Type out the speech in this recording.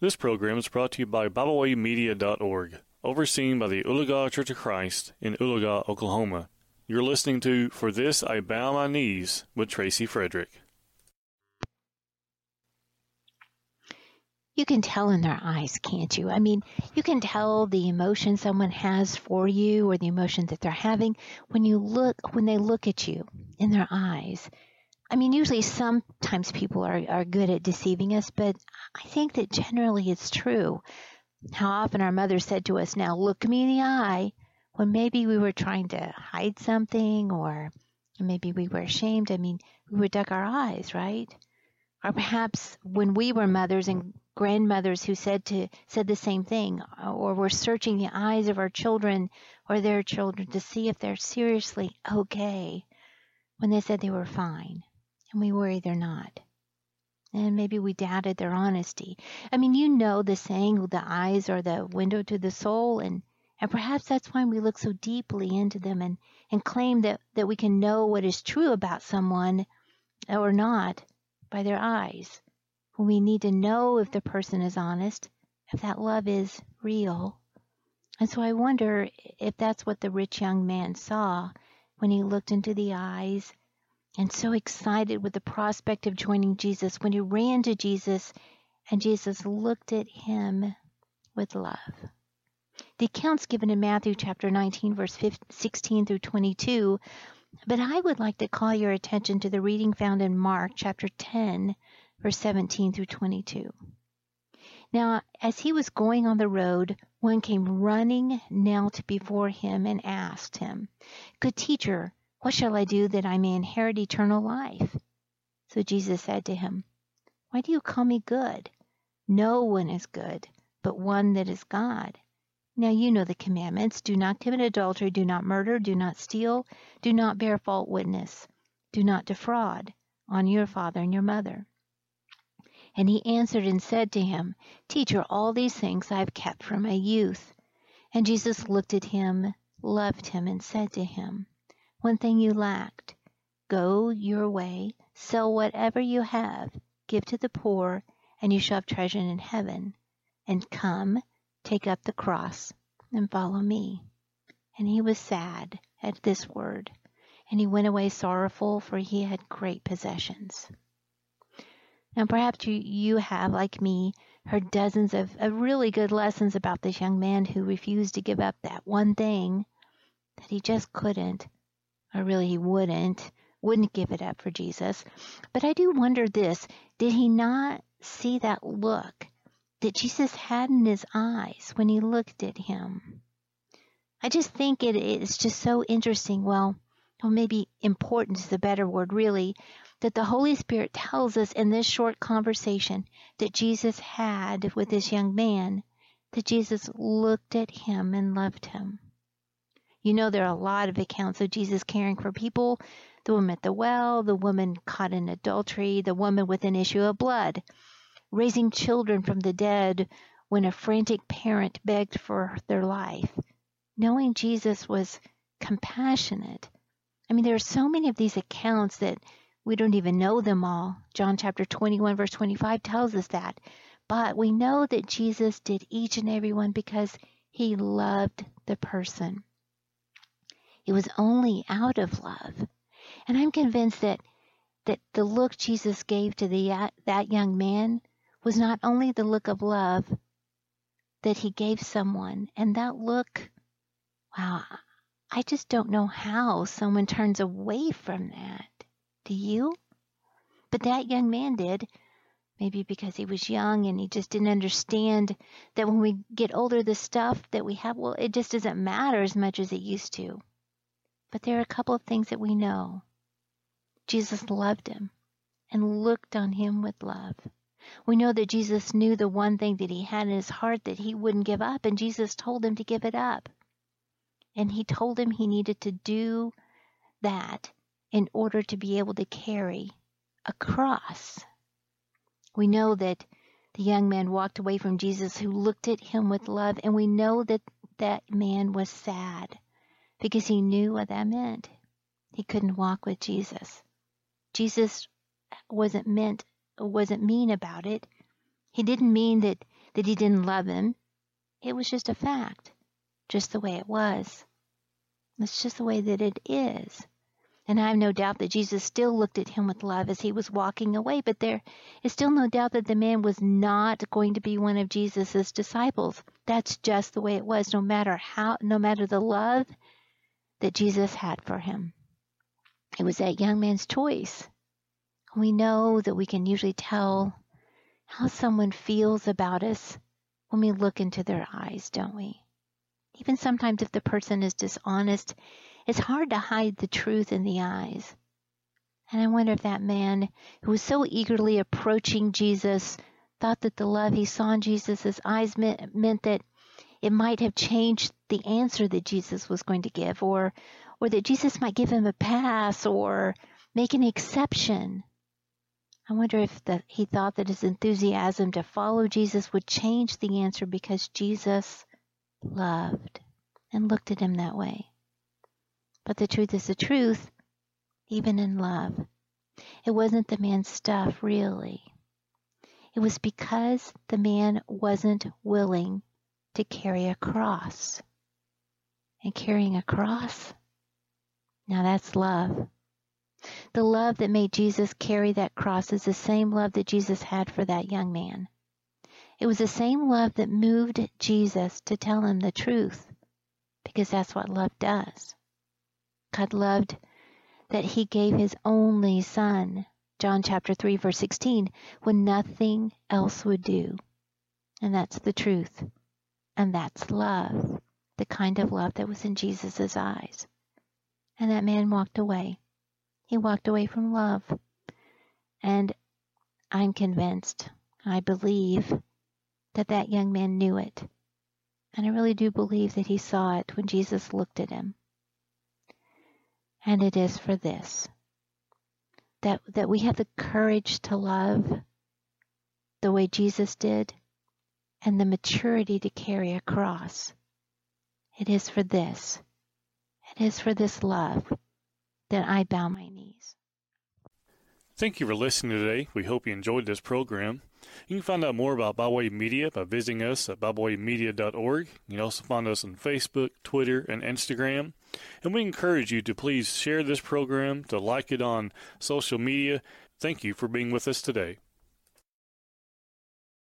This program is brought to you by BibleWayMedia.org, overseen by the Oologah Church of Christ in Oologah, Oklahoma. You're listening to For This I Bow My Knees with Tracy Frederick. You can tell in their eyes, can't you? I mean, you can tell the emotion someone has for you or the emotion that they're having when you look, when they look at you in their eyes. I mean, usually sometimes people are, are good at deceiving us, but I think that generally it's true. How often our mother said to us, now look me in the eye, when maybe we were trying to hide something or maybe we were ashamed. I mean, we would duck our eyes, right? Or perhaps when we were mothers and grandmothers who said to said the same thing, or were searching the eyes of our children or their children to see if they're seriously okay when they said they were fine and we worry they're not. And maybe we doubted their honesty. I mean, you know the saying, the eyes are the window to the soul, and, and perhaps that's why we look so deeply into them and, and claim that, that we can know what is true about someone or not by their eyes. When we need to know if the person is honest, if that love is real. And so I wonder if that's what the rich young man saw when he looked into the eyes and so excited with the prospect of joining Jesus when he ran to Jesus and Jesus looked at him with love. The accounts given in Matthew chapter 19 verse 15, 16 through 22, but I would like to call your attention to the reading found in Mark chapter 10 verse 17 through 22. Now, as he was going on the road, one came running, knelt before him, and asked him, Good teacher, what shall I do that I may inherit eternal life? So Jesus said to him, Why do you call me good? No one is good, but one that is God. Now you know the commandments. Do not commit adultery, do not murder, do not steal, do not bear false witness, do not defraud, on your father and your mother. And he answered and said to him, Teacher, all these things I have kept from my youth. And Jesus looked at him, loved him, and said to him, one thing you lacked. Go your way, sell whatever you have, give to the poor, and you shall have treasure in heaven. And come, take up the cross, and follow me. And he was sad at this word, and he went away sorrowful, for he had great possessions. Now perhaps you, you have, like me, heard dozens of, of really good lessons about this young man who refused to give up that one thing that he just couldn't or really he wouldn't, wouldn't give it up for Jesus. But I do wonder this, did he not see that look that Jesus had in his eyes when he looked at him? I just think it is just so interesting. Well, or maybe important is the better word, really, that the Holy Spirit tells us in this short conversation that Jesus had with this young man, that Jesus looked at him and loved him. You know, there are a lot of accounts of Jesus caring for people the woman at the well, the woman caught in adultery, the woman with an issue of blood, raising children from the dead when a frantic parent begged for their life. Knowing Jesus was compassionate. I mean, there are so many of these accounts that we don't even know them all. John chapter 21 verse 25 tells us that. But we know that Jesus did each and every one because he loved the person. It was only out of love. And I'm convinced that, that the look Jesus gave to the, uh, that young man was not only the look of love that he gave someone, and that look, wow, I just don't know how someone turns away from that. Do you? But that young man did. Maybe because he was young and he just didn't understand that when we get older, the stuff that we have, well, it just doesn't matter as much as it used to. But there are a couple of things that we know. Jesus loved him and looked on him with love. We know that Jesus knew the one thing that he had in his heart that he wouldn't give up, and Jesus told him to give it up. And he told him he needed to do that in order to be able to carry a cross. We know that the young man walked away from Jesus who looked at him with love, and we know that that man was sad because he knew what that meant. He couldn't walk with Jesus. Jesus wasn't meant, wasn't mean about it. He didn't mean that, that he didn't love him. It was just a fact, just the way it was. It's just the way that it is. And I have no doubt that Jesus still looked at him with love as he was walking away, but there is still no doubt that the man was not going to be one of Jesus' disciples. That's just the way it was, no matter how, no matter the love that Jesus had for him. It was that young man's choice. We know that we can usually tell how someone feels about us when we look into their eyes, don't we? Even sometimes if the person is dishonest, it's hard to hide the truth in the eyes. And I wonder if that man who was so eagerly approaching Jesus thought that the love he saw in Jesus' eyes meant, meant that it might have changed the answer that Jesus was going to give, or, or that Jesus might give him a pass or make an exception. I wonder if the, he thought that his enthusiasm to follow Jesus would change the answer because Jesus loved and looked at him that way. But the truth is the truth, even in love. It wasn't the man's stuff, really. It was because the man wasn't willing to carry a cross. And carrying a cross, now that's love. The love that made Jesus carry that cross is the same love that Jesus had for that young man. It was the same love that moved Jesus to tell him the truth, because that's what love does. God loved that he gave his only son, John chapter 3 verse 16, when nothing else would do. And that's the truth. And that's love, the kind of love that was in Jesus' eyes. And that man walked away. He walked away from love. And I'm convinced, I believe, that that young man knew it. And I really do believe that he saw it when Jesus looked at him. And it is for this that, that we have the courage to love the way Jesus did and the maturity to carry a cross. It is for this. It is for this love that I bow my knees. Thank you for listening today. We hope you enjoyed this program. You can find out more about BibleWay Media by visiting us at biblewaymedia.org. You can also find us on Facebook, Twitter, and Instagram. And we encourage you to please share this program, to like it on social media. Thank you for being with us today.